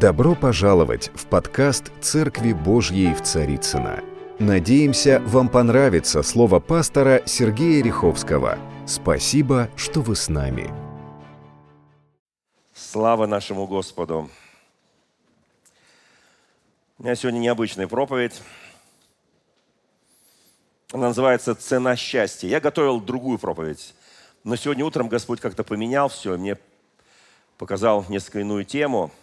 Добро пожаловать в подкаст «Церкви Божьей в Царицына. Надеемся, вам понравится слово пастора Сергея Риховского. Спасибо, что вы с нами. Слава нашему Господу! У меня сегодня необычная проповедь. Она называется «Цена счастья». Я готовил другую проповедь, но сегодня утром Господь как-то поменял все, мне показал несколько иную тему –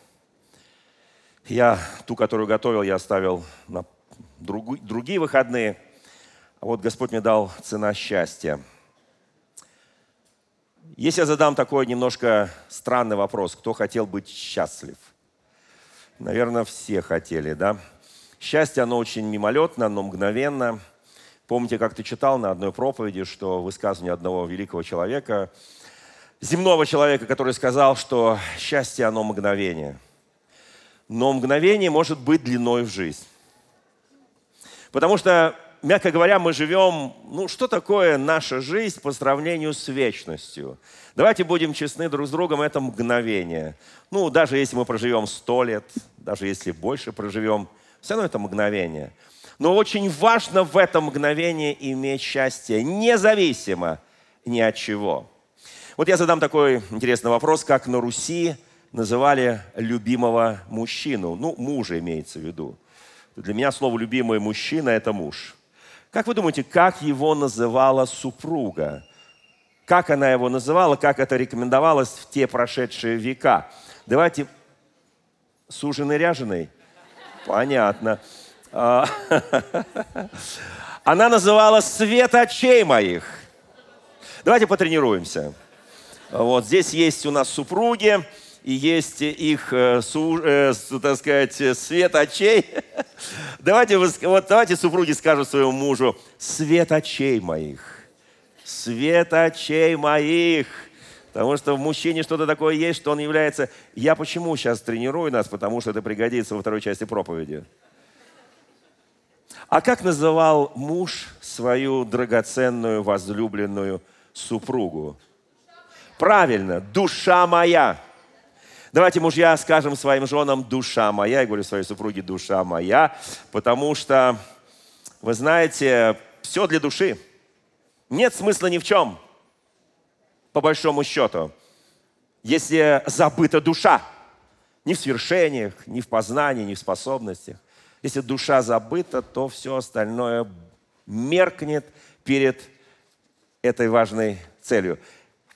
я ту, которую готовил, я оставил на другу, другие выходные. А вот Господь мне дал цена счастья. Если я задам такой немножко странный вопрос, кто хотел быть счастлив? Наверное, все хотели, да? Счастье, оно очень мимолетно, оно мгновенно. Помните, как ты читал на одной проповеди, что высказывание одного великого человека, земного человека, который сказал, что счастье, оно мгновение – но мгновение может быть длиной в жизнь. Потому что, мягко говоря, мы живем, ну что такое наша жизнь по сравнению с вечностью? Давайте будем честны друг с другом, это мгновение. Ну, даже если мы проживем сто лет, даже если больше проживем, все равно это мгновение. Но очень важно в этом мгновении иметь счастье, независимо ни от чего. Вот я задам такой интересный вопрос, как на Руси называли любимого мужчину. Ну, мужа имеется в виду. Для меня слово «любимый мужчина» – это муж. Как вы думаете, как его называла супруга? Как она его называла, как это рекомендовалось в те прошедшие века? Давайте суженый ряженый? Понятно. А, она называла свет очей моих. Давайте потренируемся. Вот здесь есть у нас супруги и есть их, э, э, так сказать, свет очей. Давайте, вот, давайте супруги скажут своему мужу, свет очей моих, свет очей моих. Потому что в мужчине что-то такое есть, что он является... Я почему сейчас тренирую нас? Потому что это пригодится во второй части проповеди. А как называл муж свою драгоценную, возлюбленную супругу? Правильно, душа моя. Давайте, мужья, скажем своим женам «душа моя». Я говорю своей супруге «душа моя», потому что, вы знаете, все для души. Нет смысла ни в чем, по большому счету, если забыта душа. Ни в свершениях, ни в познании, ни в способностях. Если душа забыта, то все остальное меркнет перед этой важной целью.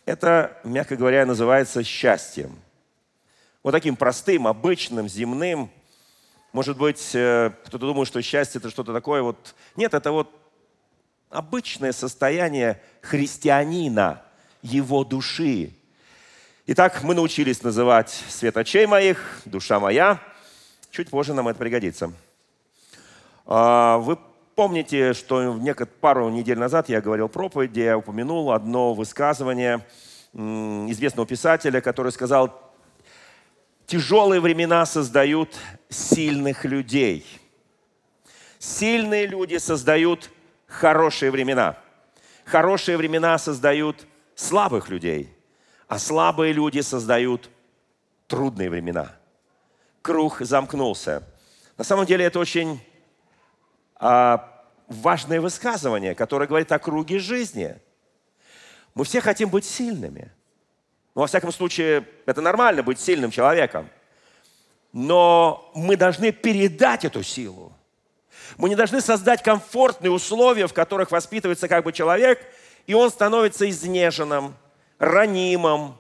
Это, мягко говоря, называется счастьем – вот таким простым, обычным, земным. Может быть, э, кто-то думает, что счастье это что-то такое вот... Нет, это вот обычное состояние христианина, его души. Итак, мы научились называть свет очей моих, душа моя. Чуть позже нам это пригодится. А, вы помните, что пару недель назад я говорил проповедь, где я упомянул одно высказывание известного писателя, который сказал, Тяжелые времена создают сильных людей. Сильные люди создают хорошие времена. Хорошие времена создают слабых людей, а слабые люди создают трудные времена. Круг замкнулся. На самом деле это очень а, важное высказывание, которое говорит о круге жизни. Мы все хотим быть сильными – но, во всяком случае, это нормально быть сильным человеком. Но мы должны передать эту силу. Мы не должны создать комфортные условия, в которых воспитывается как бы человек, и он становится изнеженным, ранимым.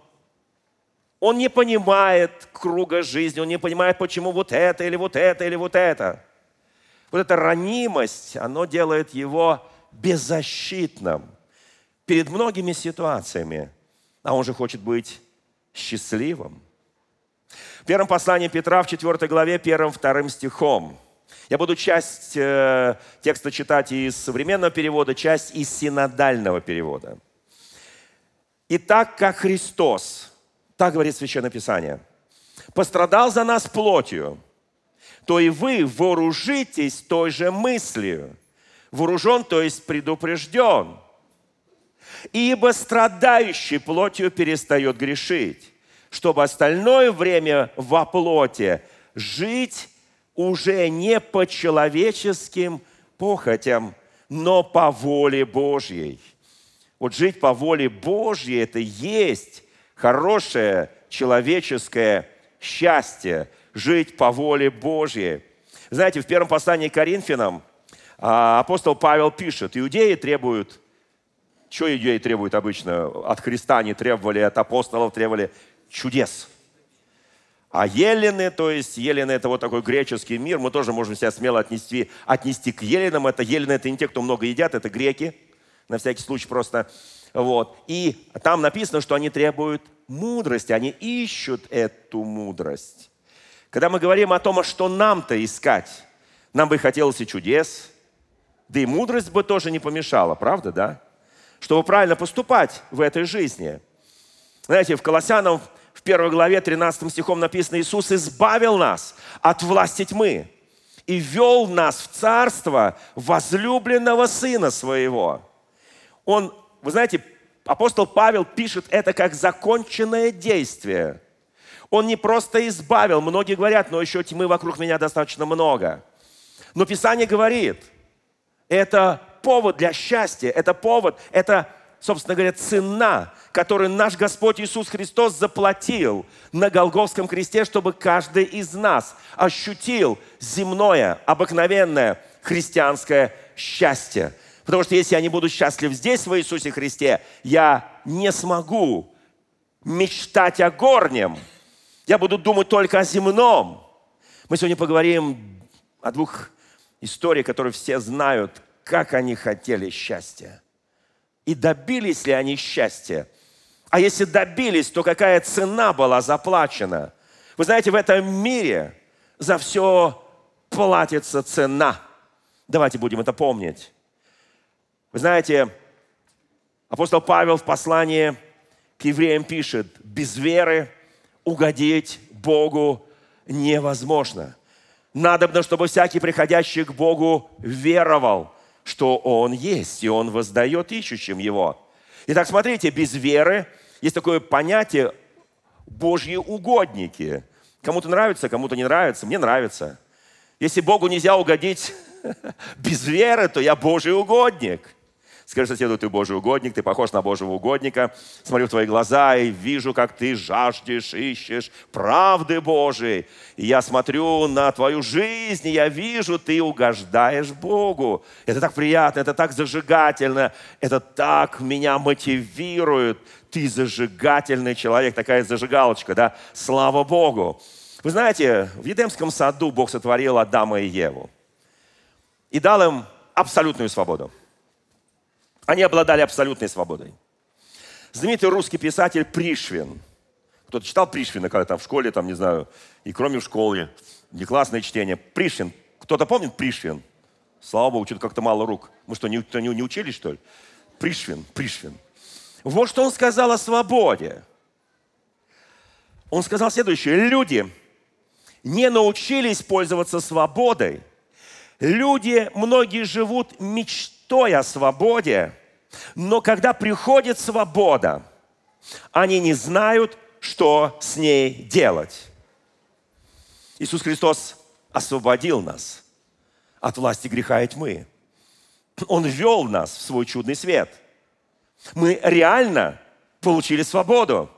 Он не понимает круга жизни, он не понимает, почему вот это или вот это или вот это. Вот эта ранимость, она делает его беззащитным перед многими ситуациями – а он же хочет быть счастливым. В первом послании Петра в 4 главе, первым, вторым стихом. Я буду часть э, текста читать из современного перевода, часть из синодального перевода. «Итак, как Христос, так говорит Священное Писание, пострадал за нас плотью, то и вы вооружитесь той же мыслью. Вооружен, то есть предупрежден – Ибо страдающий плотью перестает грешить, чтобы остальное время во плоти жить уже не по человеческим похотям, но по воле Божьей. Вот жить по воле Божьей – это есть хорошее человеческое счастье. Жить по воле Божьей. Знаете, в первом послании к Коринфянам а, апостол Павел пишет, иудеи требуют, что иудеи требуют обычно? От Христа они требовали, от апостолов требовали чудес. А елены, то есть елены это вот такой греческий мир, мы тоже можем себя смело отнести, отнести к еленам. Это елены это не те, кто много едят, это греки, на всякий случай просто. Вот. И там написано, что они требуют мудрости, они ищут эту мудрость. Когда мы говорим о том, а что нам-то искать, нам бы хотелось и чудес, да и мудрость бы тоже не помешала, правда, да? Чтобы правильно поступать в этой жизни. Знаете, в Колоссянам в первой главе 13 стихом написано, Иисус избавил нас от власти тьмы и ввел нас в царство возлюбленного Сына Своего. Он, вы знаете, апостол Павел пишет это как законченное действие. Он не просто избавил, многие говорят, но еще тьмы вокруг меня достаточно много. Но Писание говорит, это повод для счастья, это повод, это собственно говоря, цена, которую наш Господь Иисус Христос заплатил на Голговском кресте, чтобы каждый из нас ощутил земное, обыкновенное христианское счастье. Потому что если я не буду счастлив здесь, в Иисусе Христе, я не смогу мечтать о горнем. Я буду думать только о земном. Мы сегодня поговорим о двух историях, которые все знают, как они хотели счастья и добились ли они счастья. А если добились, то какая цена была заплачена? Вы знаете, в этом мире за все платится цена. Давайте будем это помнить. Вы знаете, апостол Павел в послании к евреям пишет, без веры угодить Богу невозможно. Надобно, чтобы всякий приходящий к Богу веровал – что Он есть, и Он воздает ищущим Его. Итак, смотрите, без веры есть такое понятие Божьи угодники. Кому-то нравится, кому-то не нравится. Мне нравится. Если Богу нельзя угодить без веры, то я Божий угодник – Скажи соседу, ты Божий угодник, ты похож на Божьего угодника. Смотрю в твои глаза и вижу, как ты жаждешь, ищешь правды Божией. И я смотрю на твою жизнь, и я вижу, ты угождаешь Богу. Это так приятно, это так зажигательно, это так меня мотивирует. Ты зажигательный человек, такая зажигалочка, да? Слава Богу. Вы знаете, в Едемском саду Бог сотворил Адама и Еву и дал им абсолютную свободу. Они обладали абсолютной свободой. Знаменитый русский писатель Пришвин. Кто-то читал Пришвина когда-то в школе, там, не знаю, и кроме в школе, не классное чтение. Пришвин. Кто-то помнит Пришвин? Слава Богу, что-то как-то мало рук. Мы что, не, не, не учились, что ли? Пришвин, Пришвин. Вот что он сказал о свободе. Он сказал следующее. Люди не научились пользоваться свободой. Люди, многие живут мечтой мечтой о свободе, но когда приходит свобода, они не знают, что с ней делать. Иисус Христос освободил нас от власти греха и тьмы. Он ввел нас в свой чудный свет. Мы реально получили свободу.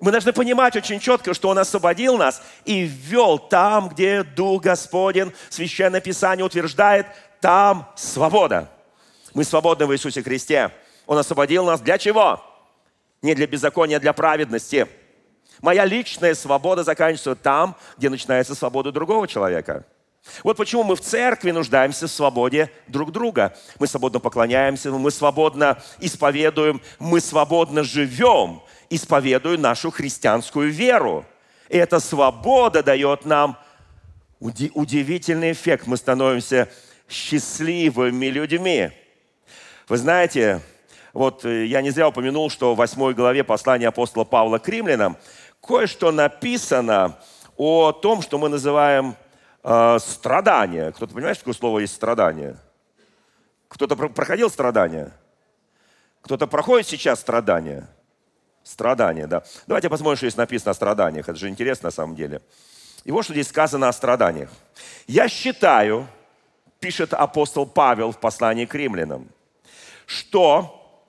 Мы должны понимать очень четко, что Он освободил нас и ввел там, где Дух Господень, Священное Писание утверждает, там свобода. Мы свободны в Иисусе Христе. Он освободил нас для чего? Не для беззакония, а для праведности. Моя личная свобода заканчивается там, где начинается свобода другого человека. Вот почему мы в церкви нуждаемся в свободе друг друга. Мы свободно поклоняемся, мы свободно исповедуем, мы свободно живем, исповедуя нашу христианскую веру. И эта свобода дает нам удивительный эффект. Мы становимся счастливыми людьми. Вы знаете, вот э, я не зря упомянул, что в 8 главе послания апостола Павла к римлянам кое-что написано о том, что мы называем э, страдание. Кто-то понимает, что такое слово есть страдание? Кто-то проходил страдания? Кто-то проходит сейчас страдания? Страдания, да. Давайте посмотрим, что здесь написано о страданиях. Это же интересно на самом деле. И вот что здесь сказано о страданиях. «Я считаю, — пишет апостол Павел в послании к римлянам, — что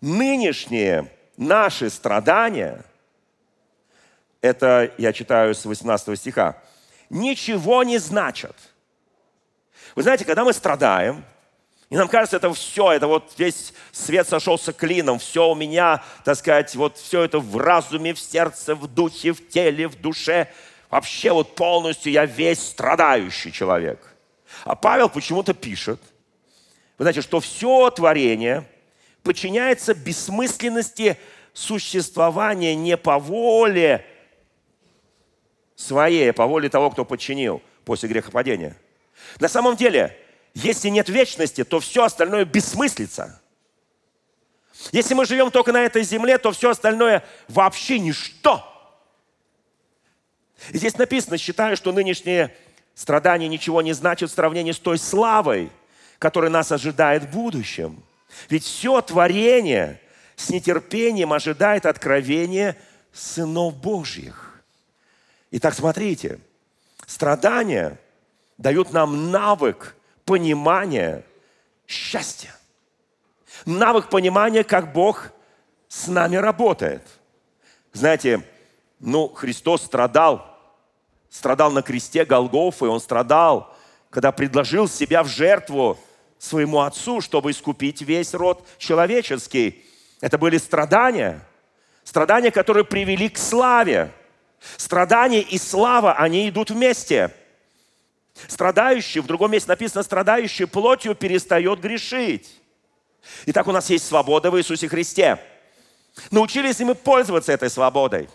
нынешние наши страдания, это я читаю с 18 стиха, ничего не значат. Вы знаете, когда мы страдаем, и нам кажется, это все, это вот весь свет сошелся клином, все у меня, так сказать, вот все это в разуме, в сердце, в духе, в теле, в душе. Вообще вот полностью я весь страдающий человек. А Павел почему-то пишет, вы знаете, что все творение подчиняется бессмысленности существования не по воле своей, а по воле того, кто подчинил после грехопадения. На самом деле, если нет вечности, то все остальное бессмыслица. Если мы живем только на этой земле, то все остальное вообще ничто. И здесь написано, считаю, что нынешние страдания ничего не значат в сравнении с той славой, которая нас ожидает в будущем. Ведь все творение с нетерпением ожидает откровения сынов Божьих. Итак, смотрите, страдания дают нам навык понимания счастья. Навык понимания, как Бог с нами работает. Знаете, ну, Христос страдал, страдал на кресте Голгофы, Он страдал, когда предложил себя в жертву своему Отцу, чтобы искупить весь род человеческий. Это были страдания, страдания, которые привели к славе. Страдания и слава, они идут вместе – Страдающий, в другом месте написано, страдающий плотью перестает грешить. Итак, у нас есть свобода в Иисусе Христе. Научились ли мы пользоваться этой свободой?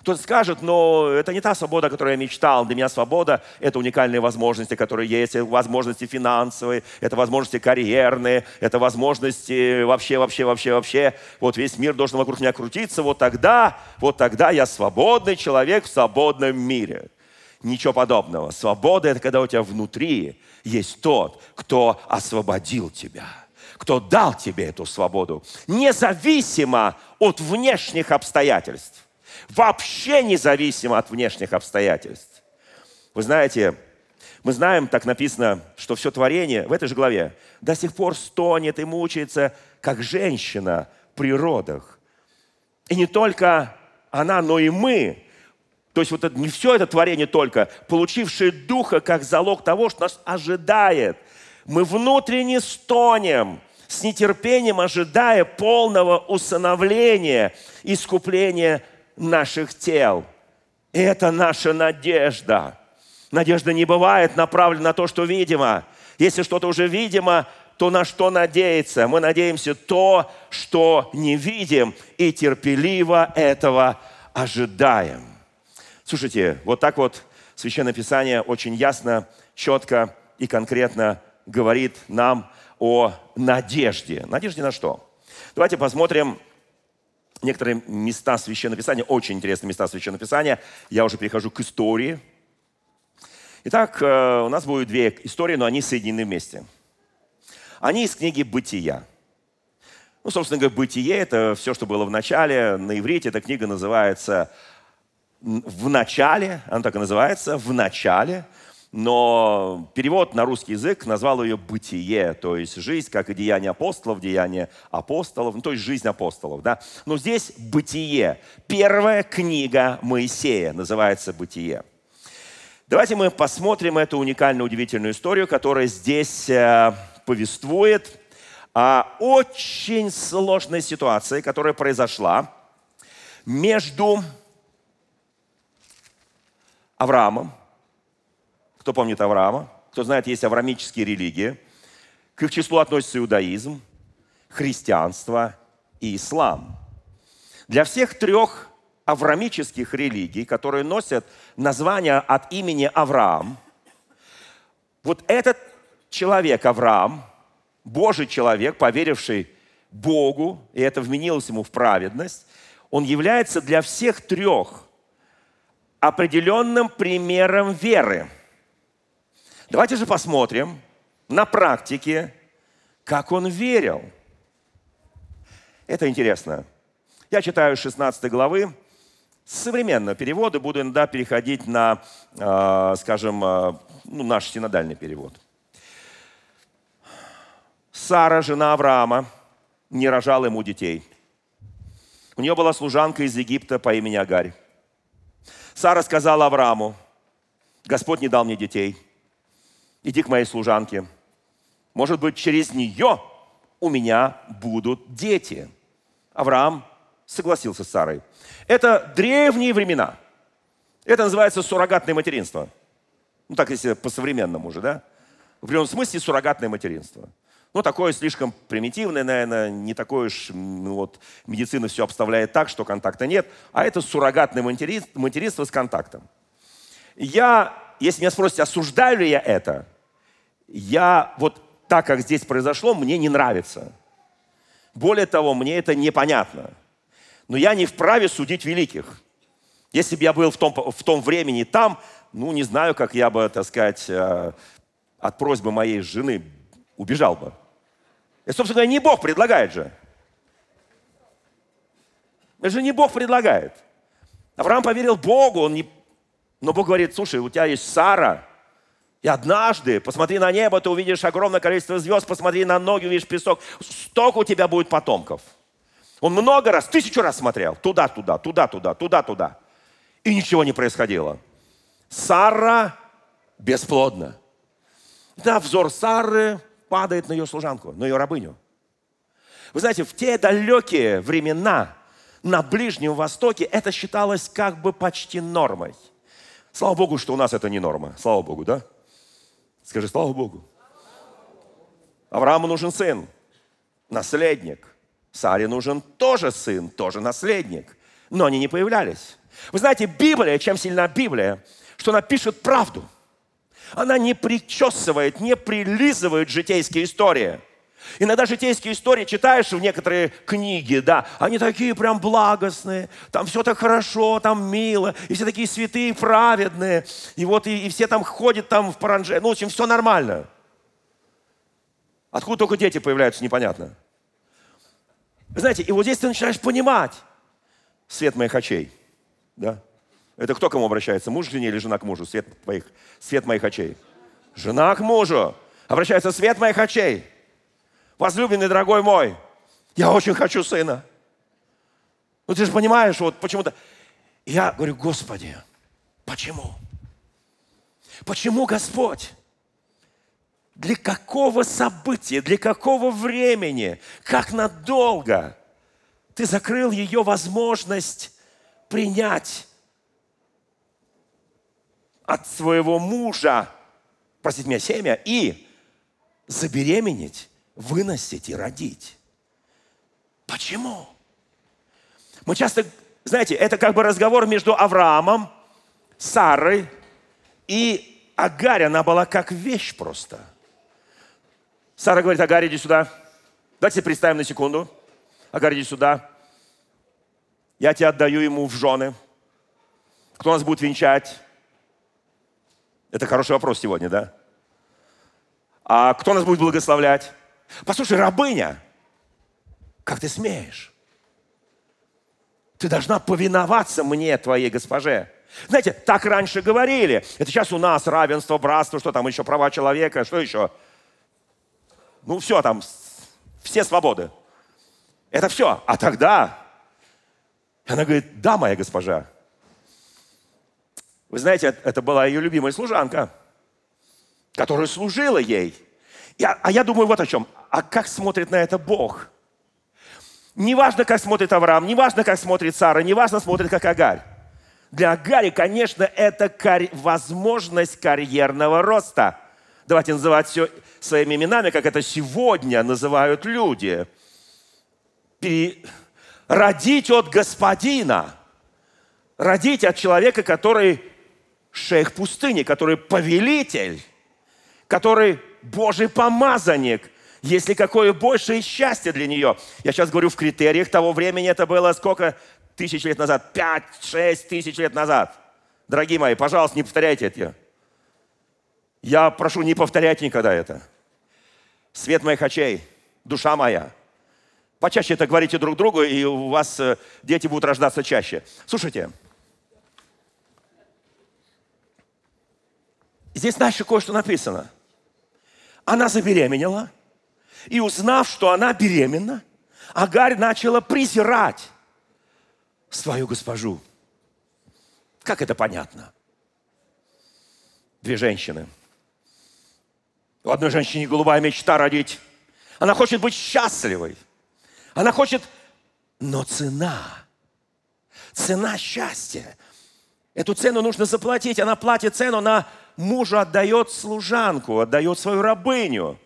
Кто-то скажет, но это не та свобода, которую я мечтал. Для меня свобода – это уникальные возможности, которые есть. Это возможности финансовые, это возможности карьерные, это возможности вообще, вообще, вообще, вообще. Вот весь мир должен вокруг меня крутиться. Вот тогда, вот тогда я свободный человек в свободном мире. Ничего подобного. Свобода – это когда у тебя внутри есть тот, кто освободил тебя, кто дал тебе эту свободу, независимо от внешних обстоятельств. Вообще независимо от внешних обстоятельств. Вы знаете, мы знаем, так написано, что все творение в этой же главе до сих пор стонет и мучается, как женщина при родах. И не только она, но и мы то есть вот это, не все это творение только, получившее Духа как залог того, что нас ожидает. Мы внутренне стонем, с нетерпением ожидая полного усыновления, искупления наших тел. Это наша надежда. Надежда не бывает направлена на то, что видимо. Если что-то уже видимо, то на что надеяться? Мы надеемся то, что не видим, и терпеливо этого ожидаем. Слушайте, вот так вот Священное Писание очень ясно, четко и конкретно говорит нам о надежде. Надежде на что? Давайте посмотрим некоторые места Священного Писания, очень интересные места Священного Писания. Я уже перехожу к истории. Итак, э, у нас будет две истории, но они соединены вместе. Они из книги «Бытия». Ну, собственно говоря, «Бытие» — это все, что было в начале. На иврите эта книга называется в начале, она так и называется, в начале, но перевод на русский язык назвал ее «бытие», то есть жизнь, как и деяние апостолов, деяние апостолов, ну, то есть жизнь апостолов. Да? Но здесь «бытие». Первая книга Моисея называется «Бытие». Давайте мы посмотрим эту уникальную, удивительную историю, которая здесь э, повествует о очень сложной ситуации, которая произошла между Авраамом. Кто помнит Авраама? Кто знает, есть авраамические религии. К их числу относится иудаизм, христианство и ислам. Для всех трех авраамических религий, которые носят название от имени Авраам, вот этот человек, Авраам, Божий человек, поверивший Богу, и это вменилось ему в праведность, он является для всех трех определенным примером веры. Давайте же посмотрим на практике, как он верил. Это интересно. Я читаю 16 главы современного перевода, буду иногда переходить на, э, скажем, э, ну, наш синодальный перевод. Сара, жена Авраама, не рожала ему детей. У нее была служанка из Египта по имени Агарь. Сара сказала Аврааму, Господь не дал мне детей. Иди к моей служанке. Может быть, через нее у меня будут дети. Авраам согласился с Сарой. Это древние времена. Это называется суррогатное материнство. Ну, так если по-современному уже, да? В определенном смысле суррогатное материнство. Ну, такое слишком примитивное, наверное, не такое уж, ну, вот, медицина все обставляет так, что контакта нет, а это суррогатное материнство, материнство с контактом. Я, если меня спросите, осуждаю ли я это, я вот так, как здесь произошло, мне не нравится. Более того, мне это непонятно. Но я не вправе судить великих. Если бы я был в том, в том времени там, ну, не знаю, как я бы, так сказать, э, от просьбы моей жены убежал бы. И, собственно говоря, не Бог предлагает же. Это же не Бог предлагает. Авраам поверил Богу, он не... но Бог говорит, слушай, у тебя есть Сара, и однажды, посмотри на небо, ты увидишь огромное количество звезд, посмотри на ноги, увидишь песок, столько у тебя будет потомков. Он много раз, тысячу раз смотрел, туда-туда, туда-туда, туда-туда. И ничего не происходило. Сара бесплодна. Да, взор Сары падает на ее служанку, на ее рабыню. Вы знаете, в те далекие времена на Ближнем Востоке это считалось как бы почти нормой. Слава Богу, что у нас это не норма. Слава Богу, да? Скажи, слава Богу. Аврааму нужен сын, наследник. Саре нужен тоже сын, тоже наследник. Но они не появлялись. Вы знаете, Библия, чем сильна Библия, что она пишет правду – она не причесывает, не прилизывает житейские истории. Иногда житейские истории читаешь в некоторые книги, да, они такие прям благостные, там все так хорошо, там мило, и все такие святые, праведные, и вот и, и все там ходят там в паранже, ну, в общем, все нормально. Откуда только дети появляются, непонятно. Знаете, и вот здесь ты начинаешь понимать свет моих очей, да, это кто к кому обращается? Муж к жене или жена к мужу? Свет, твоих, свет моих очей. Жена к мужу. Обращается свет моих очей. Возлюбленный, дорогой мой, я очень хочу сына. Ну ты же понимаешь, вот почему-то. Я говорю, Господи, почему? Почему, Господь? Для какого события, для какого времени, как надолго ты закрыл ее возможность принять от своего мужа, простите меня, семя, и забеременеть, выносить и родить. Почему? Мы часто, знаете, это как бы разговор между Авраамом, Сарой и Агарь. Она была как вещь просто. Сара говорит, Агарь, иди сюда. Давайте представим на секунду. Агарь, иди сюда. Я тебя отдаю ему в жены. Кто нас будет венчать? Это хороший вопрос сегодня, да? А кто нас будет благословлять? Послушай, рабыня, как ты смеешь? Ты должна повиноваться мне, твоей госпоже. Знаете, так раньше говорили. Это сейчас у нас равенство, братство, что там еще, права человека, что еще? Ну все там, все свободы. Это все. А тогда она говорит, да, моя госпожа, вы знаете, это была ее любимая служанка, которая служила ей. Я, а я думаю вот о чем. А как смотрит на это Бог? Неважно, как смотрит Авраам, неважно, как смотрит Сара, неважно, смотрит, как Агарь. Для Агари, конечно, это карь... возможность карьерного роста. Давайте называть все своими именами, как это сегодня называют люди. Пере... Родить от господина. Родить от человека, который шейх пустыни, который повелитель, который Божий помазанник. Если какое большее счастье для нее. Я сейчас говорю в критериях того времени, это было сколько тысяч лет назад? Пять, шесть тысяч лет назад. Дорогие мои, пожалуйста, не повторяйте это. Я прошу не повторять никогда это. Свет моих очей, душа моя. Почаще это говорите друг другу, и у вас э, дети будут рождаться чаще. Слушайте, Здесь дальше кое-что написано. Она забеременела, и узнав, что она беременна, Агарь начала презирать свою госпожу. Как это понятно? Две женщины. У одной женщины голубая мечта родить. Она хочет быть счастливой. Она хочет... Но цена, цена счастья, эту цену нужно заплатить. Она платит цену, она мужу отдает служанку, отдает свою рабыню,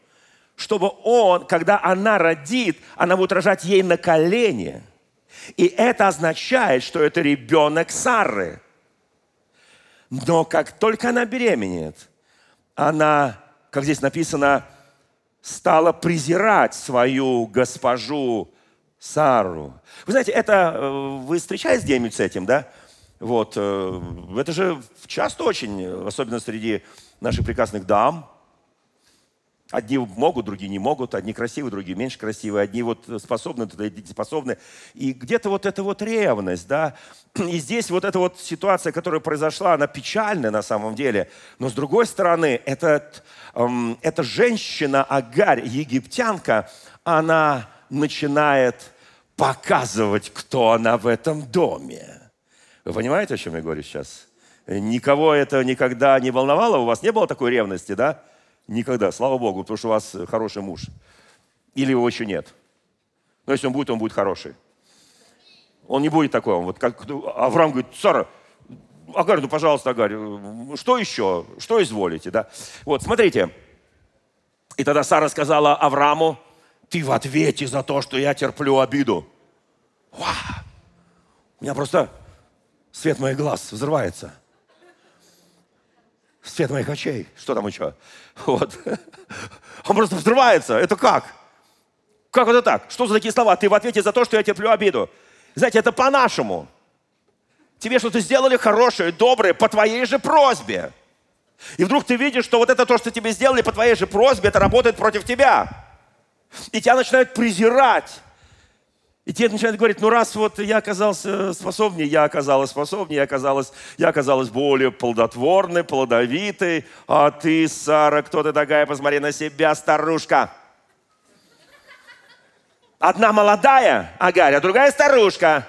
чтобы он, когда она родит, она будет рожать ей на колени. И это означает, что это ребенок Сары. Но как только она беременеет, она, как здесь написано, стала презирать свою госпожу Сару. Вы знаете, это э, вы встречаетесь где-нибудь с этим, да? Вот, э, это же часто очень, особенно среди наших прекрасных дам. Одни могут, другие не могут, одни красивые, другие меньше красивые, одни вот способны, другие способны. И где-то вот эта вот ревность, да, и здесь вот эта вот ситуация, которая произошла, она печальная на самом деле. Но с другой стороны, этот, эм, эта женщина Агарь, египтянка, она начинает показывать, кто она в этом доме. Вы понимаете, о чем я говорю сейчас? Никого это никогда не волновало? У вас не было такой ревности, да? Никогда, слава Богу, потому что у вас хороший муж. Или его еще нет. Но если он будет, он будет хороший. Он не будет такой. Вот как Авраам говорит, Сара, Агарь, ну, пожалуйста, Агарь, что еще? Что изволите, да? Вот, смотрите. И тогда Сара сказала Аврааму, ты в ответе за то, что я терплю обиду. Вау! У меня просто Свет моих глаз взрывается. Свет моих очей. Что там еще? Вот. Он просто взрывается. Это как? Как это так? Что за такие слова? Ты в ответе за то, что я терплю обиду. Знаете, это по-нашему. Тебе что-то сделали хорошее, доброе, по твоей же просьбе. И вдруг ты видишь, что вот это то, что тебе сделали по твоей же просьбе, это работает против тебя. И тебя начинают презирать. И те начинают говорить, ну раз вот я оказался способнее, я оказалась способнее, я оказалась, я оказалась более плодотворной, плодовитой, а ты, Сара, кто ты такая, посмотри на себя, старушка. Одна молодая Агарь, а другая старушка.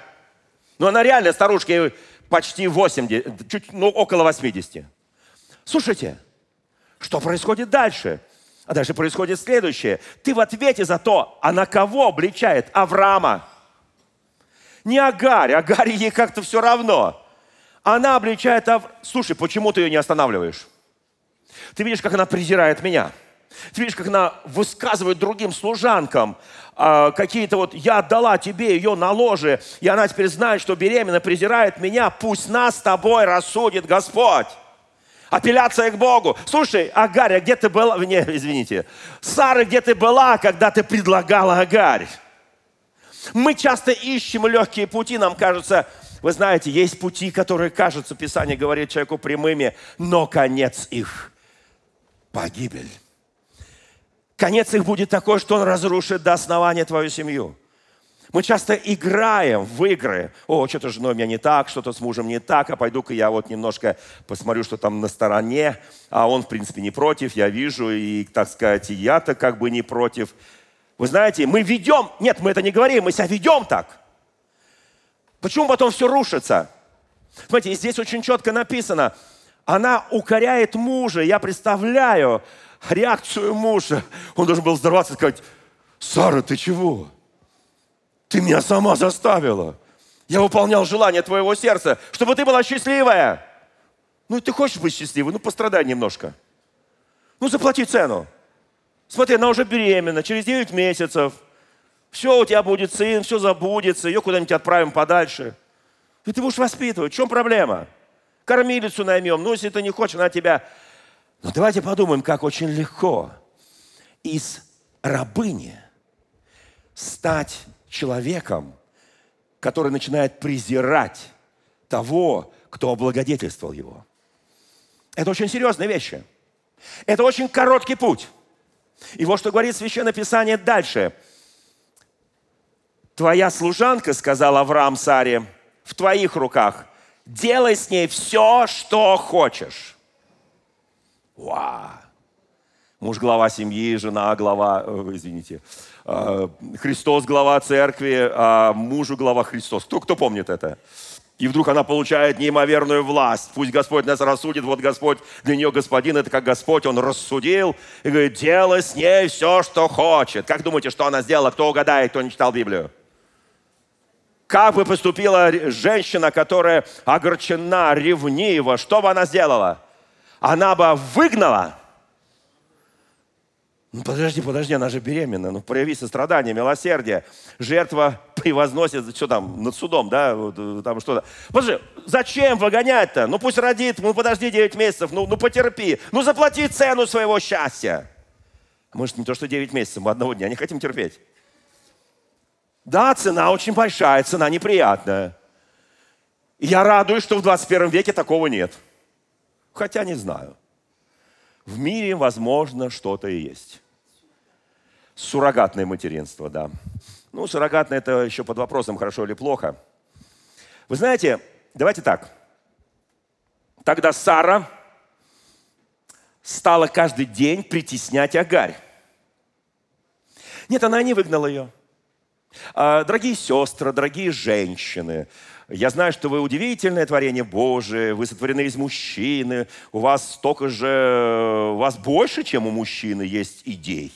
Ну, она реально старушка, ей почти 80, чуть, ну, около 80. Слушайте, что происходит дальше? А дальше происходит следующее. Ты в ответе за то, а на кого обличает Авраама? Не Агарь, Агарь ей как-то все равно. Она обличает Ав... Слушай, почему ты ее не останавливаешь? Ты видишь, как она презирает меня. Ты видишь, как она высказывает другим служанкам э, какие-то вот «я отдала тебе ее на ложе, и она теперь знает, что беременна, презирает меня, пусть нас с тобой рассудит Господь». Апелляция к Богу. Слушай, Агарь, а где ты была? Не, извините. Сара, где ты была, когда ты предлагала Агарь? Мы часто ищем легкие пути, нам кажется, вы знаете, есть пути, которые кажутся, Писание говорит человеку прямыми, но конец их – погибель. Конец их будет такой, что он разрушит до основания твою семью. Мы часто играем в игры. О, что-то с женой у меня не так, что-то с мужем не так, а пойду-ка я вот немножко посмотрю, что там на стороне. А он, в принципе, не против, я вижу, и, так сказать, я-то как бы не против. Вы знаете, мы ведем, нет, мы это не говорим, мы себя ведем так. Почему потом все рушится? Смотрите, здесь очень четко написано, она укоряет мужа. Я представляю реакцию мужа. Он должен был взорваться и сказать, Сара, ты чего? Ты меня сама заставила. Я выполнял желание твоего сердца, чтобы ты была счастливая. Ну, ты хочешь быть счастливой, ну, пострадай немножко. Ну, заплати цену. Смотри, она уже беременна, через 9 месяцев. Все, у тебя будет сын, все забудется, ее куда-нибудь отправим подальше. И ты будешь воспитывать. В чем проблема? Кормилицу наймем. Ну, если ты не хочешь, она тебя... Но давайте подумаем, как очень легко из рабыни стать человеком, который начинает презирать того, кто облагодетельствовал его. Это очень серьезные вещи. Это очень короткий путь. И вот что говорит Священное Писание дальше. «Твоя служанка, — сказал Авраам Саре, — в твоих руках. Делай с ней все, что хочешь». Вау! Муж глава семьи, жена глава, э, извините, э, Христос глава церкви, а мужу глава Христос. Кто, кто помнит это? И вдруг она получает неимоверную власть. Пусть Господь нас рассудит. Вот Господь, для нее Господин, это как Господь, Он рассудил. И говорит, делай с ней все, что хочет. Как думаете, что она сделала? Кто угадает, кто не читал Библию? Как бы поступила женщина, которая огорчена, ревнива? Что бы она сделала? Она бы выгнала ну подожди, подожди, она же беременна. Ну прояви сострадание, милосердие. Жертва превозносит, что там, над судом, да, э, там что-то. Подожди, зачем выгонять-то? Ну пусть родит, ну подожди 9 месяцев, ну, ну потерпи. Ну заплати цену своего счастья. Может, не то, что 9 месяцев, мы одного дня не хотим терпеть. Да, цена очень большая, цена неприятная. Я радуюсь, что в 21 веке такого нет. Хотя не знаю. В мире, возможно, что-то и есть. Суррогатное материнство, да. Ну, суррогатное это еще под вопросом, хорошо или плохо. Вы знаете, давайте так. Тогда Сара стала каждый день притеснять Агарь. Нет, она не выгнала ее. А, дорогие сестры, дорогие женщины, я знаю, что вы удивительное творение Божие, вы сотворены из мужчины, у вас столько же, у вас больше, чем у мужчины есть идей.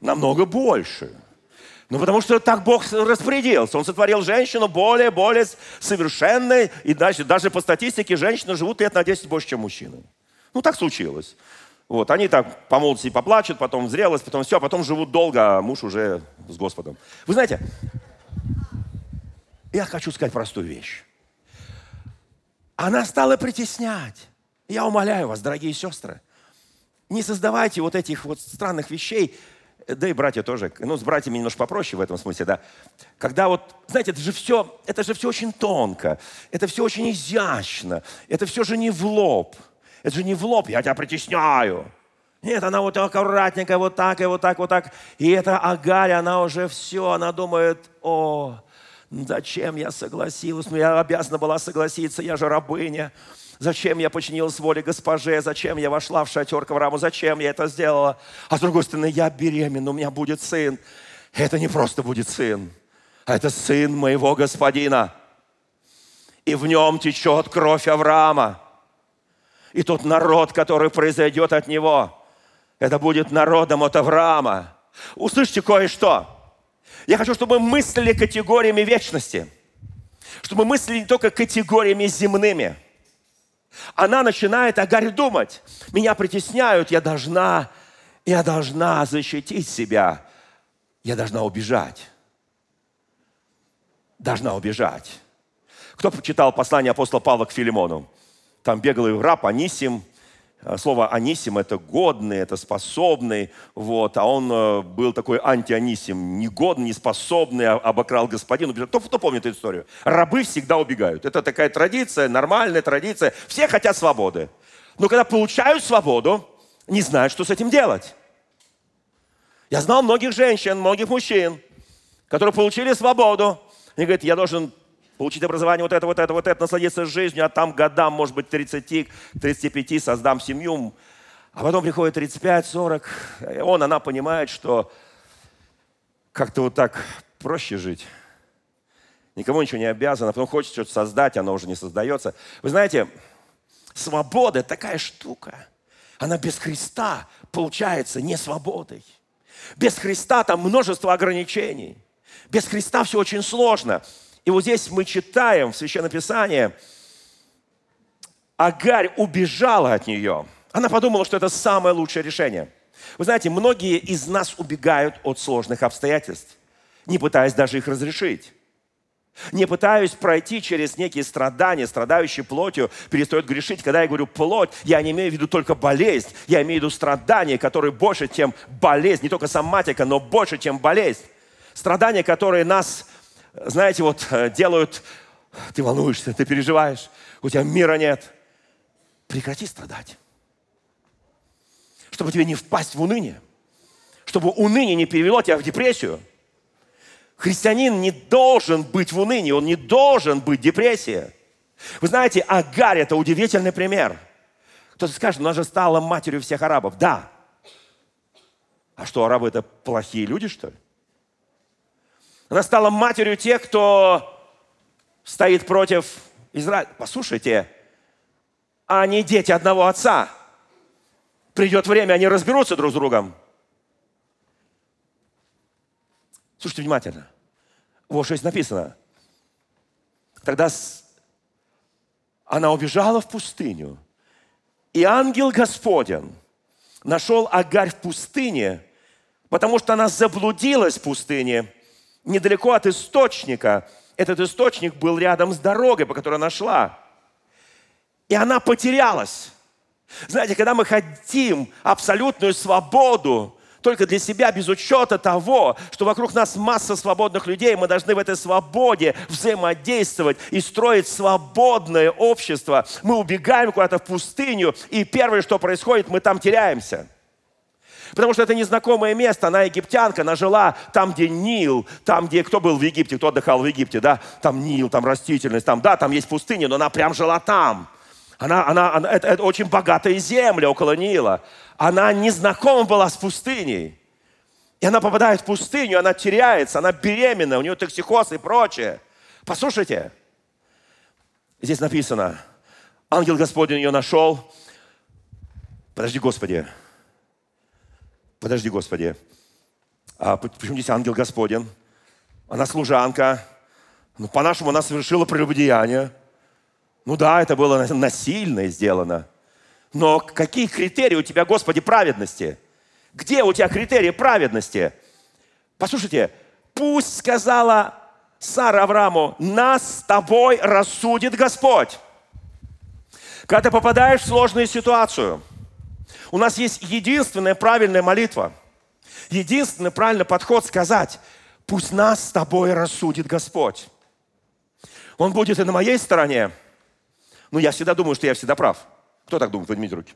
Намного больше. Ну, потому что так Бог распорядился. Он сотворил женщину более, более совершенной. И дальше, даже по статистике женщины живут лет на 10 больше, чем мужчины. Ну, так случилось. Вот, они так по молодости поплачут, потом зрелость, потом все, потом живут долго, а муж уже с Господом. Вы знаете, я хочу сказать простую вещь. Она стала притеснять. Я умоляю вас, дорогие сестры, не создавайте вот этих вот странных вещей, да и братья тоже, ну, с братьями немножко попроще в этом смысле, да. Когда вот, знаете, это же все, это же все очень тонко, это все очень изящно, это все же не в лоб. Это же не в лоб, я тебя притесняю. Нет, она вот аккуратненько, вот так, и вот так, вот так. И эта Агарь, она уже все, она думает, о, Зачем я согласилась? Ну, я обязана была согласиться, я же рабыня. Зачем я подчинилась воле госпоже? Зачем я вошла в шатер к Аврааму? Зачем я это сделала? А с другой стороны, я беременна, у меня будет сын. Это не просто будет сын, а это сын моего господина. И в нем течет кровь Авраама. И тот народ, который произойдет от него, это будет народом от Авраама. Услышьте кое-что. Я хочу, чтобы мы мыслили категориями вечности. Чтобы мы мыслили не только категориями земными. Она начинает, Агарь, думать. Меня притесняют, я должна, я должна защитить себя. Я должна убежать. Должна убежать. Кто почитал послание апостола Павла к Филимону? Там беглый раб Анисим – слово «анисим» — это годный, это способный, вот, а он э, был такой антианисим, негодный, неспособный, а, обокрал господину. Кто, кто помнит эту историю? Рабы всегда убегают. Это такая традиция, нормальная традиция. Все хотят свободы. Но когда получают свободу, не знают, что с этим делать. Я знал многих женщин, многих мужчин, которые получили свободу. Они говорят, я должен получить образование, вот это, вот это, вот это, насладиться жизнью, а там годам, может быть, 30, 35, создам семью. А потом приходит 35, 40, и он, она понимает, что как-то вот так проще жить. Никому ничего не обязан, а потом хочет что-то создать, оно уже не создается. Вы знаете, свобода такая штука. Она без Христа получается не свободой. Без Христа там множество ограничений. Без Христа все очень сложно. И вот здесь мы читаем в Священном Писании, Агарь убежала от нее. Она подумала, что это самое лучшее решение. Вы знаете, многие из нас убегают от сложных обстоятельств, не пытаясь даже их разрешить. Не пытаюсь пройти через некие страдания, страдающие плотью, перестает грешить. Когда я говорю плоть, я не имею в виду только болезнь, я имею в виду страдания, которые больше, чем болезнь, не только соматика, но больше, чем болезнь. Страдания, которые нас знаете, вот э, делают, ты волнуешься, ты переживаешь, у тебя мира нет. Прекрати страдать. Чтобы тебе не впасть в уныние. Чтобы уныние не перевело тебя в депрессию. Христианин не должен быть в унынии, он не должен быть в депрессии. Вы знаете, Агарь – это удивительный пример. Кто-то скажет, она же стала матерью всех арабов. Да. А что, арабы это плохие люди, что ли? Она стала матерью тех, кто стоит против Израиля. Послушайте, они дети одного отца. Придет время, они разберутся друг с другом. Слушайте внимательно. Вот что здесь написано. Тогда она убежала в пустыню. И ангел Господень нашел Агарь в пустыне, потому что она заблудилась в пустыне, недалеко от источника. Этот источник был рядом с дорогой, по которой она шла. И она потерялась. Знаете, когда мы хотим абсолютную свободу, только для себя, без учета того, что вокруг нас масса свободных людей, мы должны в этой свободе взаимодействовать и строить свободное общество. Мы убегаем куда-то в пустыню, и первое, что происходит, мы там теряемся. Потому что это незнакомое место, она египтянка, она жила там, где Нил, там, где кто был в Египте, кто отдыхал в Египте, да, там Нил, там растительность, там, да, там есть пустыня, но она прям жила там. Она, она, она, это, это очень богатая земля около Нила. Она не знакома была с пустыней. И она попадает в пустыню, она теряется, она беременна, у нее токсикоз и прочее. Послушайте, здесь написано, ангел Господень ее нашел. Подожди, Господи. Подожди, Господи. А почему здесь ангел Господень? Она служанка. Ну, по-нашему, она совершила прелюбодеяние. Ну да, это было насильно сделано. Но какие критерии у тебя, Господи, праведности? Где у тебя критерии праведности? Послушайте, пусть сказала Сара Аврааму, нас с тобой рассудит Господь. Когда ты попадаешь в сложную ситуацию, у нас есть единственная правильная молитва. Единственный правильный подход сказать, пусть нас с тобой рассудит Господь. Он будет и на моей стороне, ну, я всегда думаю, что я всегда прав. Кто так думает? Поднимите руки.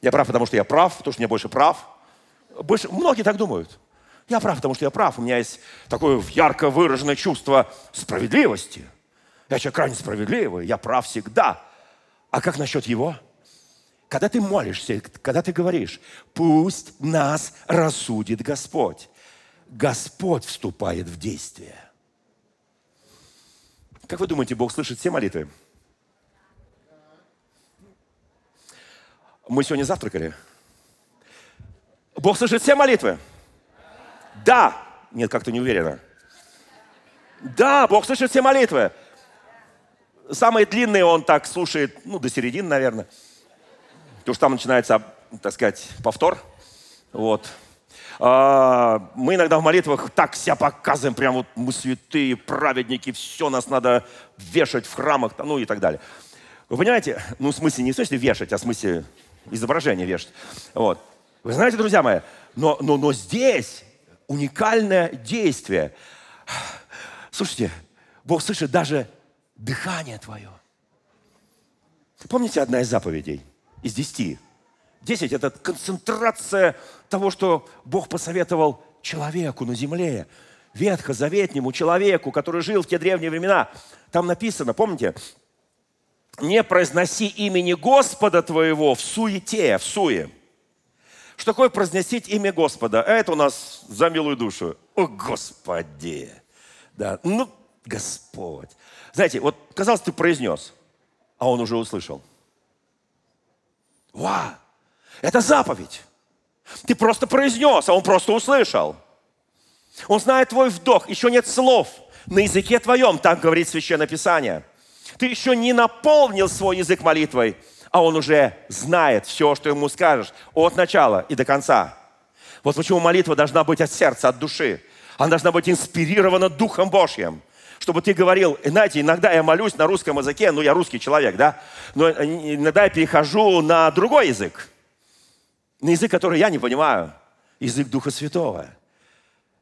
Я прав, потому что я прав, потому что меня больше прав. Больше, многие так думают. Я прав, потому что я прав. У меня есть такое ярко выраженное чувство справедливости. Я человек крайне справедливый, я прав всегда. А как насчет его? Когда ты молишься, когда ты говоришь, пусть нас рассудит Господь. Господь вступает в действие. Как вы думаете, Бог слышит все молитвы? Мы сегодня завтракали. Бог слышит все молитвы? Да. Нет, как-то не уверена. Да, Бог слышит все молитвы. Самые длинные он так слушает, ну, до середины, наверное. Потому что там начинается, так сказать, повтор. Вот. А, мы иногда в молитвах так себя показываем, прям вот мы святые, праведники, все нас надо вешать в храмах, ну и так далее. Вы понимаете? Ну, в смысле, не в смысле вешать, а в смысле изображение вешать. Вот. Вы знаете, друзья мои, но, но, но здесь уникальное действие. Слушайте, Бог слышит даже дыхание твое. Помните одна из заповедей из десяти? Десять – это концентрация того, что Бог посоветовал человеку на земле, ветхозаветнему человеку, который жил в те древние времена. Там написано, помните, не произноси имени Господа твоего в суете, в суе. Что такое произносить имя Господа? А это у нас за милую душу. О, Господи! Да, ну, Господь. Знаете, вот, казалось, ты произнес, а он уже услышал. Ва! Это заповедь. Ты просто произнес, а он просто услышал. Он знает твой вдох, еще нет слов на языке твоем, так говорит Священное Писание – ты еще не наполнил свой язык молитвой, а он уже знает все, что ему скажешь, от начала и до конца. Вот почему молитва должна быть от сердца, от души. Она должна быть инспирирована Духом Божьим. Чтобы ты говорил, знаете, иногда я молюсь на русском языке, ну я русский человек, да, но иногда я перехожу на другой язык. На язык, который я не понимаю. Язык Духа Святого.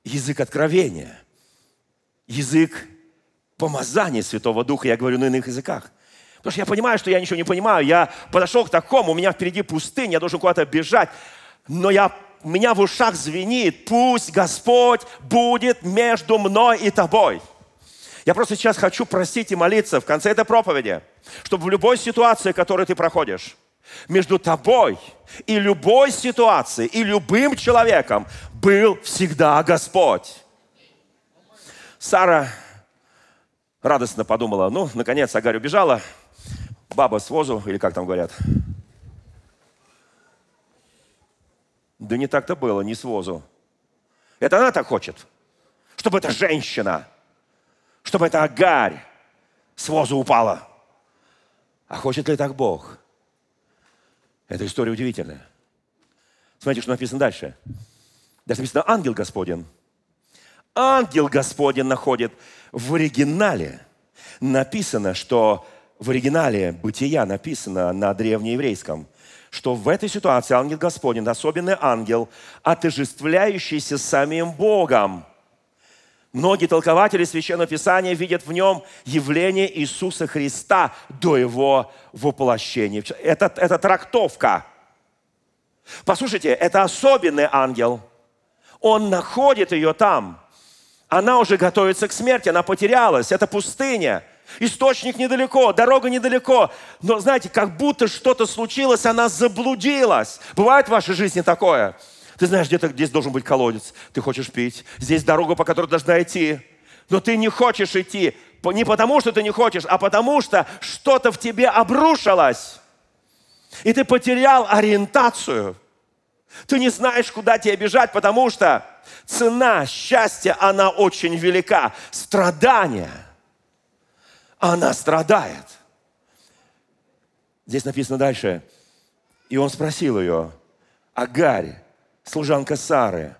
Язык откровения. Язык помазание Святого Духа, я говорю на иных языках. Потому что я понимаю, что я ничего не понимаю. Я подошел к такому, у меня впереди пустыня, я должен куда-то бежать. Но я, меня в ушах звенит, пусть Господь будет между мной и тобой. Я просто сейчас хочу просить и молиться в конце этой проповеди, чтобы в любой ситуации, которую ты проходишь, Между тобой и любой ситуацией, и любым человеком был всегда Господь. Сара радостно подумала, ну, наконец Агарь убежала, баба с возу, или как там говорят. Да не так-то было, не с возу. Это она так хочет, чтобы эта женщина, чтобы эта Агарь с возу упала. А хочет ли так Бог? Эта история удивительная. Смотрите, что написано дальше. Здесь написано «ангел Господень». Ангел Господень находит в оригинале. Написано, что в оригинале «Бытия» написано на древнееврейском, что в этой ситуации ангел Господень, особенный ангел, отождествляющийся самим Богом – Многие толкователи Священного Писания видят в нем явление Иисуса Христа до Его воплощения. Это, это трактовка. Послушайте, это особенный ангел. Он находит ее там. Она уже готовится к смерти, она потерялась. Это пустыня. Источник недалеко, дорога недалеко. Но знаете, как будто что-то случилось, она заблудилась. Бывает в вашей жизни такое? Ты знаешь, где-то здесь должен быть колодец. Ты хочешь пить. Здесь дорога, по которой должна идти. Но ты не хочешь идти. Не потому, что ты не хочешь, а потому, что что-то в тебе обрушилось. И ты потерял ориентацию. Ты не знаешь, куда тебе бежать, потому что цена счастья, она очень велика. Страдание. Она страдает. Здесь написано дальше. И он спросил ее, Агарь, служанка Сары,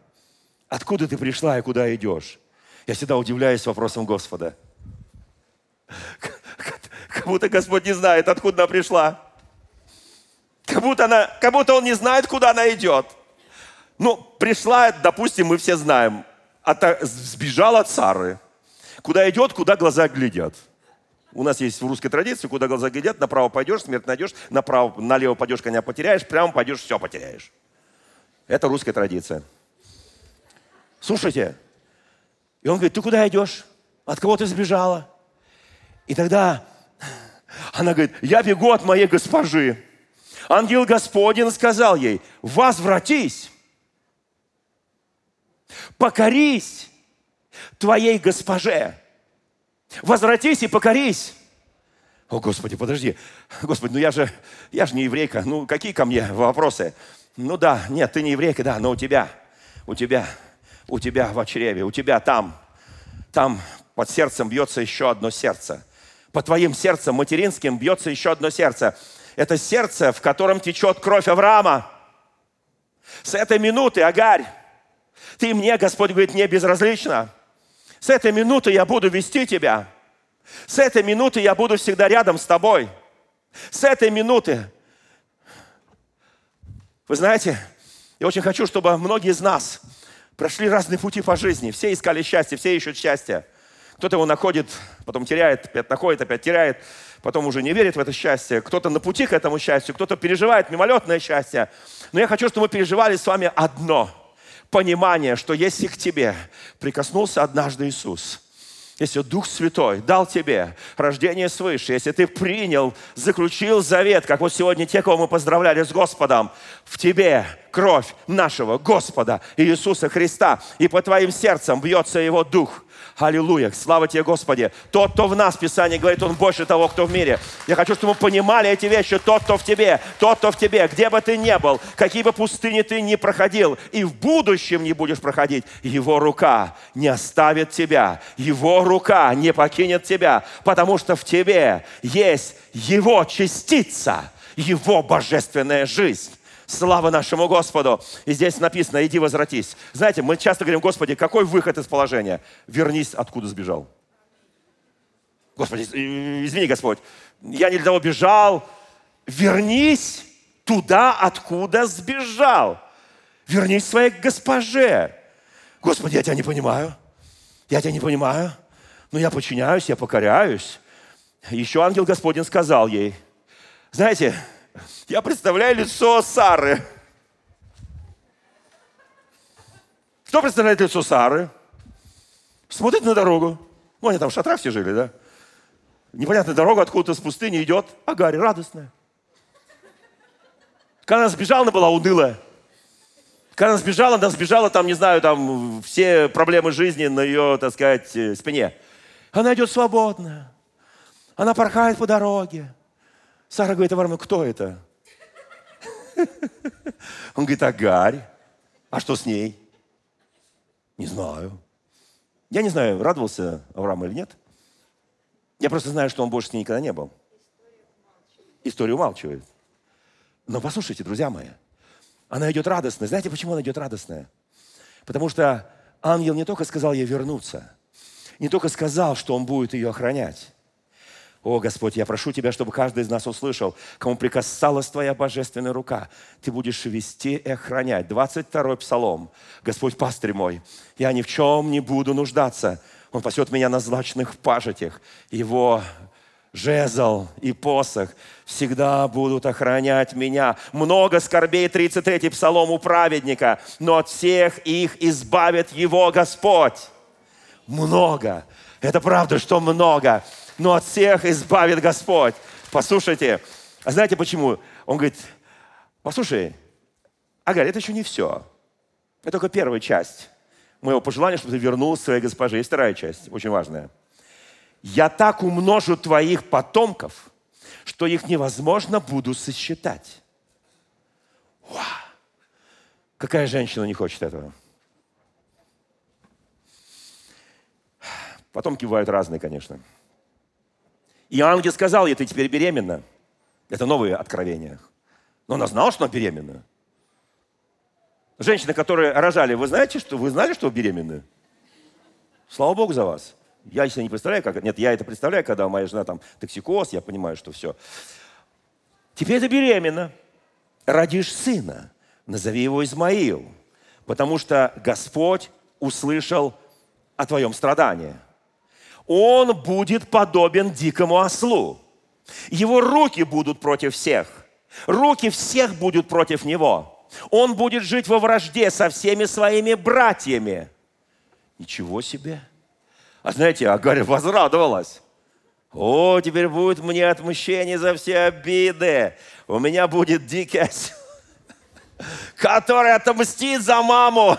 откуда ты пришла и куда идешь? Я всегда удивляюсь вопросом Господа. Как будто Господь не знает, откуда она пришла. Как будто, она, как будто Он не знает, куда она идет. Ну, пришла, допустим, мы все знаем, от, сбежала от Сары. Куда идет, куда глаза глядят. У нас есть в русской традиции, куда глаза глядят, направо пойдешь, смерть найдешь, направо, налево пойдешь, коня потеряешь, прямо пойдешь, все потеряешь. Это русская традиция. Слушайте. И он говорит, ты куда идешь? От кого ты сбежала? И тогда она говорит, я бегу от моей госпожи. Ангел Господень сказал ей, возвратись, покорись твоей госпоже. Возвратись и покорись. О, Господи, подожди. Господи, ну я же, я же не еврейка. Ну, какие ко мне вопросы? Ну да, нет, ты не еврейка, да, но у тебя, у тебя, у тебя в чреве, у тебя там, там под сердцем бьется еще одно сердце. Под твоим сердцем материнским бьется еще одно сердце. Это сердце, в котором течет кровь Авраама. С этой минуты, Агарь, ты мне, Господь говорит, не безразлично. С этой минуты я буду вести тебя. С этой минуты я буду всегда рядом с тобой. С этой минуты вы знаете, я очень хочу, чтобы многие из нас прошли разные пути по жизни. Все искали счастье, все ищут счастье. Кто-то его находит, потом теряет, опять находит, опять теряет, потом уже не верит в это счастье. Кто-то на пути к этому счастью, кто-то переживает мимолетное счастье. Но я хочу, чтобы мы переживали с вами одно – понимание, что если к тебе прикоснулся однажды Иисус – если Дух Святой дал тебе рождение свыше, если ты принял, заключил завет, как вот сегодня те, кого мы поздравляли с Господом, в тебе кровь нашего Господа Иисуса Христа, и по твоим сердцам бьется Его Дух – Аллилуйя. Слава тебе, Господи. Тот, кто в нас, Писание говорит, он больше того, кто в мире. Я хочу, чтобы мы понимали эти вещи. Тот, кто в тебе, тот, кто в тебе, где бы ты ни был, какие бы пустыни ты ни проходил, и в будущем не будешь проходить, Его рука не оставит тебя. Его рука не покинет тебя, потому что в тебе есть Его частица, Его божественная жизнь. Слава нашему Господу. И здесь написано, иди возвратись. Знаете, мы часто говорим, Господи, какой выход из положения? Вернись, откуда сбежал. Господи, извини, Господь, я не для того бежал. Вернись туда, откуда сбежал. Вернись своей госпоже. Господи, я тебя не понимаю. Я тебя не понимаю. Но я подчиняюсь, я покоряюсь. Еще ангел Господень сказал ей, знаете, я представляю лицо Сары. Кто представляет лицо Сары? Смотрит на дорогу. Ну, они там в шатрах все жили, да? Непонятная дорога откуда-то с пустыни идет. Агарь радостная. Когда она сбежала, она была унылая. Когда она сбежала, она сбежала, там, не знаю, там, все проблемы жизни на ее, так сказать, э, спине. Она идет свободно. Она порхает по дороге. Сара говорит Аврааму, кто это? Он говорит, Агарь. А что с ней? Не знаю. Я не знаю, радовался Авраам или нет. Я просто знаю, что он больше с ней никогда не был. История умалчивает. Но послушайте, друзья мои, она идет радостная. Знаете, почему она идет радостная? Потому что ангел не только сказал ей вернуться, не только сказал, что он будет ее охранять. О, Господь, я прошу Тебя, чтобы каждый из нас услышал, кому прикасалась Твоя божественная рука. Ты будешь вести и охранять. 22-й псалом. Господь, пастырь мой, я ни в чем не буду нуждаться. Он пасет меня на злачных пажитях. Его жезл и посох всегда будут охранять меня. Много скорбей, 33-й псалом у праведника, но от всех их избавит его Господь. Много. Это правда, что много. Но от всех избавит Господь. Послушайте, а знаете почему? Он говорит, послушай, Агарь, это еще не все. Это только первая часть моего пожелания, чтобы ты вернулся своей госпоже. Есть вторая часть, очень важная – я так умножу твоих потомков, что их невозможно буду сосчитать. Ва! Какая женщина не хочет этого? Потомки бывают разные, конечно. И ангел сказал ей, ты теперь беременна. Это новые откровения. Но она знала, что она беременна. Женщины, которые рожали, вы знаете, что вы знали, что вы беременны? Слава Богу за вас. Я себе не представляю, как... Нет, я это представляю, когда моя жена там токсикоз, я понимаю, что все. Теперь ты беременна, родишь сына, назови его Измаил, потому что Господь услышал о твоем страдании. Он будет подобен дикому ослу. Его руки будут против всех. Руки всех будут против него. Он будет жить во вражде со всеми своими братьями. Ничего себе! А знаете, Агарь возрадовалась. О, теперь будет мне отмщение за все обиды. У меня будет дикий осел, который отомстит за маму.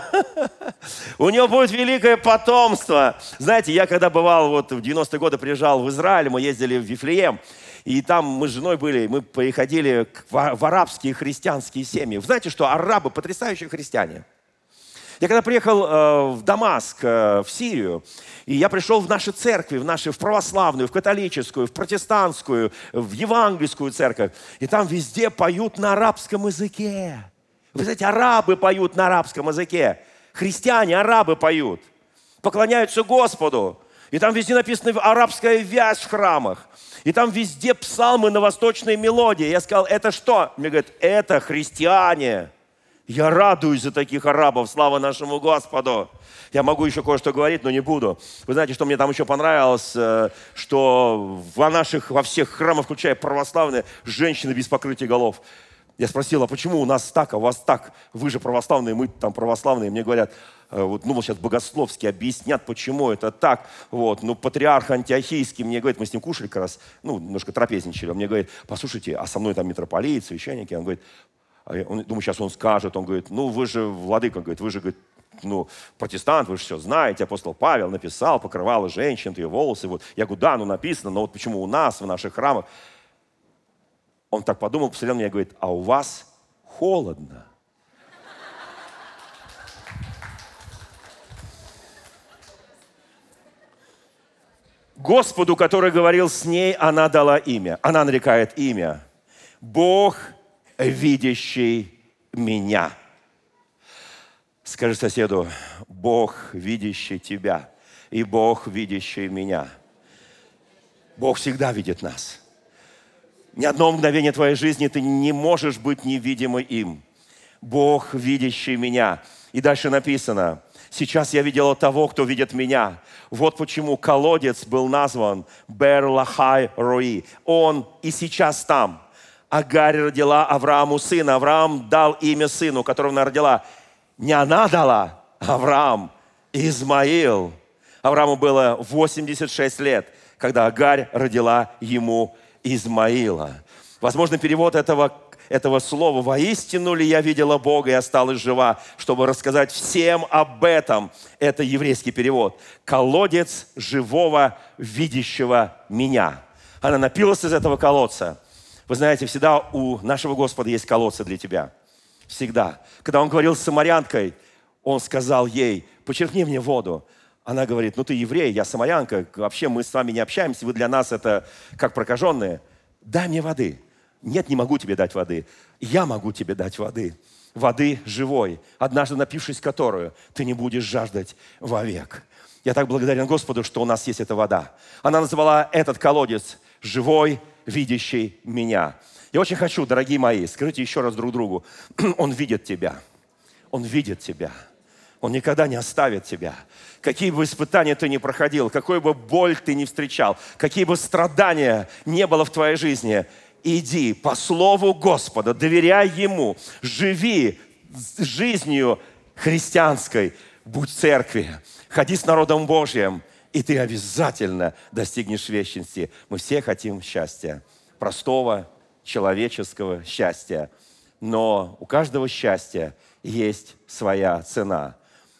У него будет великое потомство. Знаете, я когда бывал, вот в 90-е годы приезжал в Израиль, мы ездили в Вифлеем, и там мы с женой были, мы приходили в арабские христианские семьи. Вы знаете, что арабы потрясающие христиане – я когда приехал э, в Дамаск, э, в Сирию, и я пришел в наши церкви, в наши, в православную, в католическую, в протестантскую, в евангельскую церковь, и там везде поют на арабском языке. Вы знаете, арабы поют на арабском языке. Христиане, арабы поют. Поклоняются Господу. И там везде написано арабская вязь в храмах. И там везде псалмы на восточной мелодии. Я сказал, это что? Мне говорят, это христиане. Я радуюсь за таких арабов, слава нашему Господу. Я могу еще кое-что говорить, но не буду. Вы знаете, что мне там еще понравилось, э, что во наших, во всех храмах, включая православные, женщины без покрытия голов. Я спросил, а почему у нас так, а у вас так? Вы же православные, мы там православные. Мне говорят, э, вот, ну, сейчас богословски объяснят, почему это так. Вот, ну, патриарх антиохийский мне говорит, мы с ним кушали как раз, ну, немножко трапезничали. Он мне говорит, послушайте, а со мной там митрополит, священники. Он говорит, а он, думаю, сейчас он скажет, он говорит, ну вы же, владыка, говорит, вы же, говорит, ну, протестант, вы же все знаете, апостол Павел написал, покрывала женщин, ее волосы. Вот. Я говорю, да, ну написано, но вот почему у нас, в наших храмах? Он так подумал, посмотрел на меня и говорит, а у вас холодно. Господу, который говорил с ней, она дала имя. Она нарекает имя. Бог – видящий меня. Скажи соседу, Бог, видящий тебя, и Бог, видящий меня. Бог всегда видит нас. Ни одно мгновение твоей жизни ты не можешь быть невидимым им. Бог, видящий меня. И дальше написано, сейчас я видела того, кто видит меня. Вот почему колодец был назван Берлахай Рои. Он и сейчас там – Агарь родила Аврааму сына. Авраам дал имя сыну, которого она родила. Не она дала, Авраам, Измаил. Аврааму было 86 лет, когда Агарь родила ему Измаила. Возможно, перевод этого, этого слова «воистину ли я видела Бога и осталась жива», чтобы рассказать всем об этом. Это еврейский перевод. «Колодец живого, видящего меня». Она напилась из этого колодца. Вы знаете, всегда у нашего Господа есть колодцы для тебя. Всегда. Когда Он говорил с самарянкой, Он сказал ей, почерпни мне воду. Она говорит, ну ты еврей, я самарянка, вообще мы с вами не общаемся, вы для нас это как прокаженные. Дай мне воды. Нет, не могу тебе дать воды. Я могу тебе дать воды. Воды живой, однажды напившись которую, ты не будешь жаждать вовек. Я так благодарен Господу, что у нас есть эта вода. Она называла этот колодец «живой, видящий меня». Я очень хочу, дорогие мои, скажите еще раз друг другу, Он видит тебя. Он видит тебя. Он никогда не оставит тебя. Какие бы испытания ты ни проходил, какой бы боль ты ни встречал, какие бы страдания не было в твоей жизни, иди по слову Господа, доверяй Ему, живи жизнью христианской, будь в церкви, ходи с народом Божьим, и ты обязательно достигнешь вечности. Мы все хотим счастья, простого, человеческого счастья. Но у каждого счастья есть своя цена –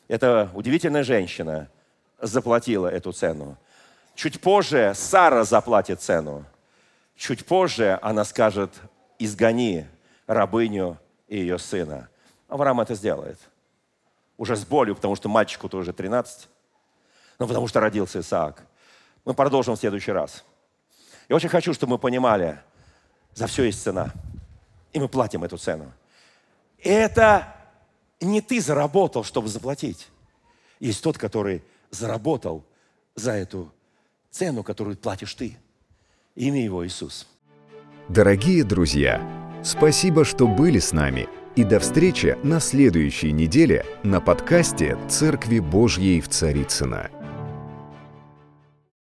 эта удивительная женщина заплатила эту цену. Чуть позже Сара заплатит цену. Чуть позже она скажет, изгони рабыню и ее сына. Авраам это сделает. Уже с болью, потому что мальчику-то уже 13. Но потому что родился Исаак. Мы продолжим в следующий раз. Я очень хочу, чтобы мы понимали, за все есть цена. И мы платим эту цену. Это не ты заработал, чтобы заплатить. Есть тот, который заработал за эту цену, которую платишь ты. Имя его Иисус. Дорогие друзья, спасибо, что были с нами. И до встречи на следующей неделе на подкасте «Церкви Божьей в Царицына.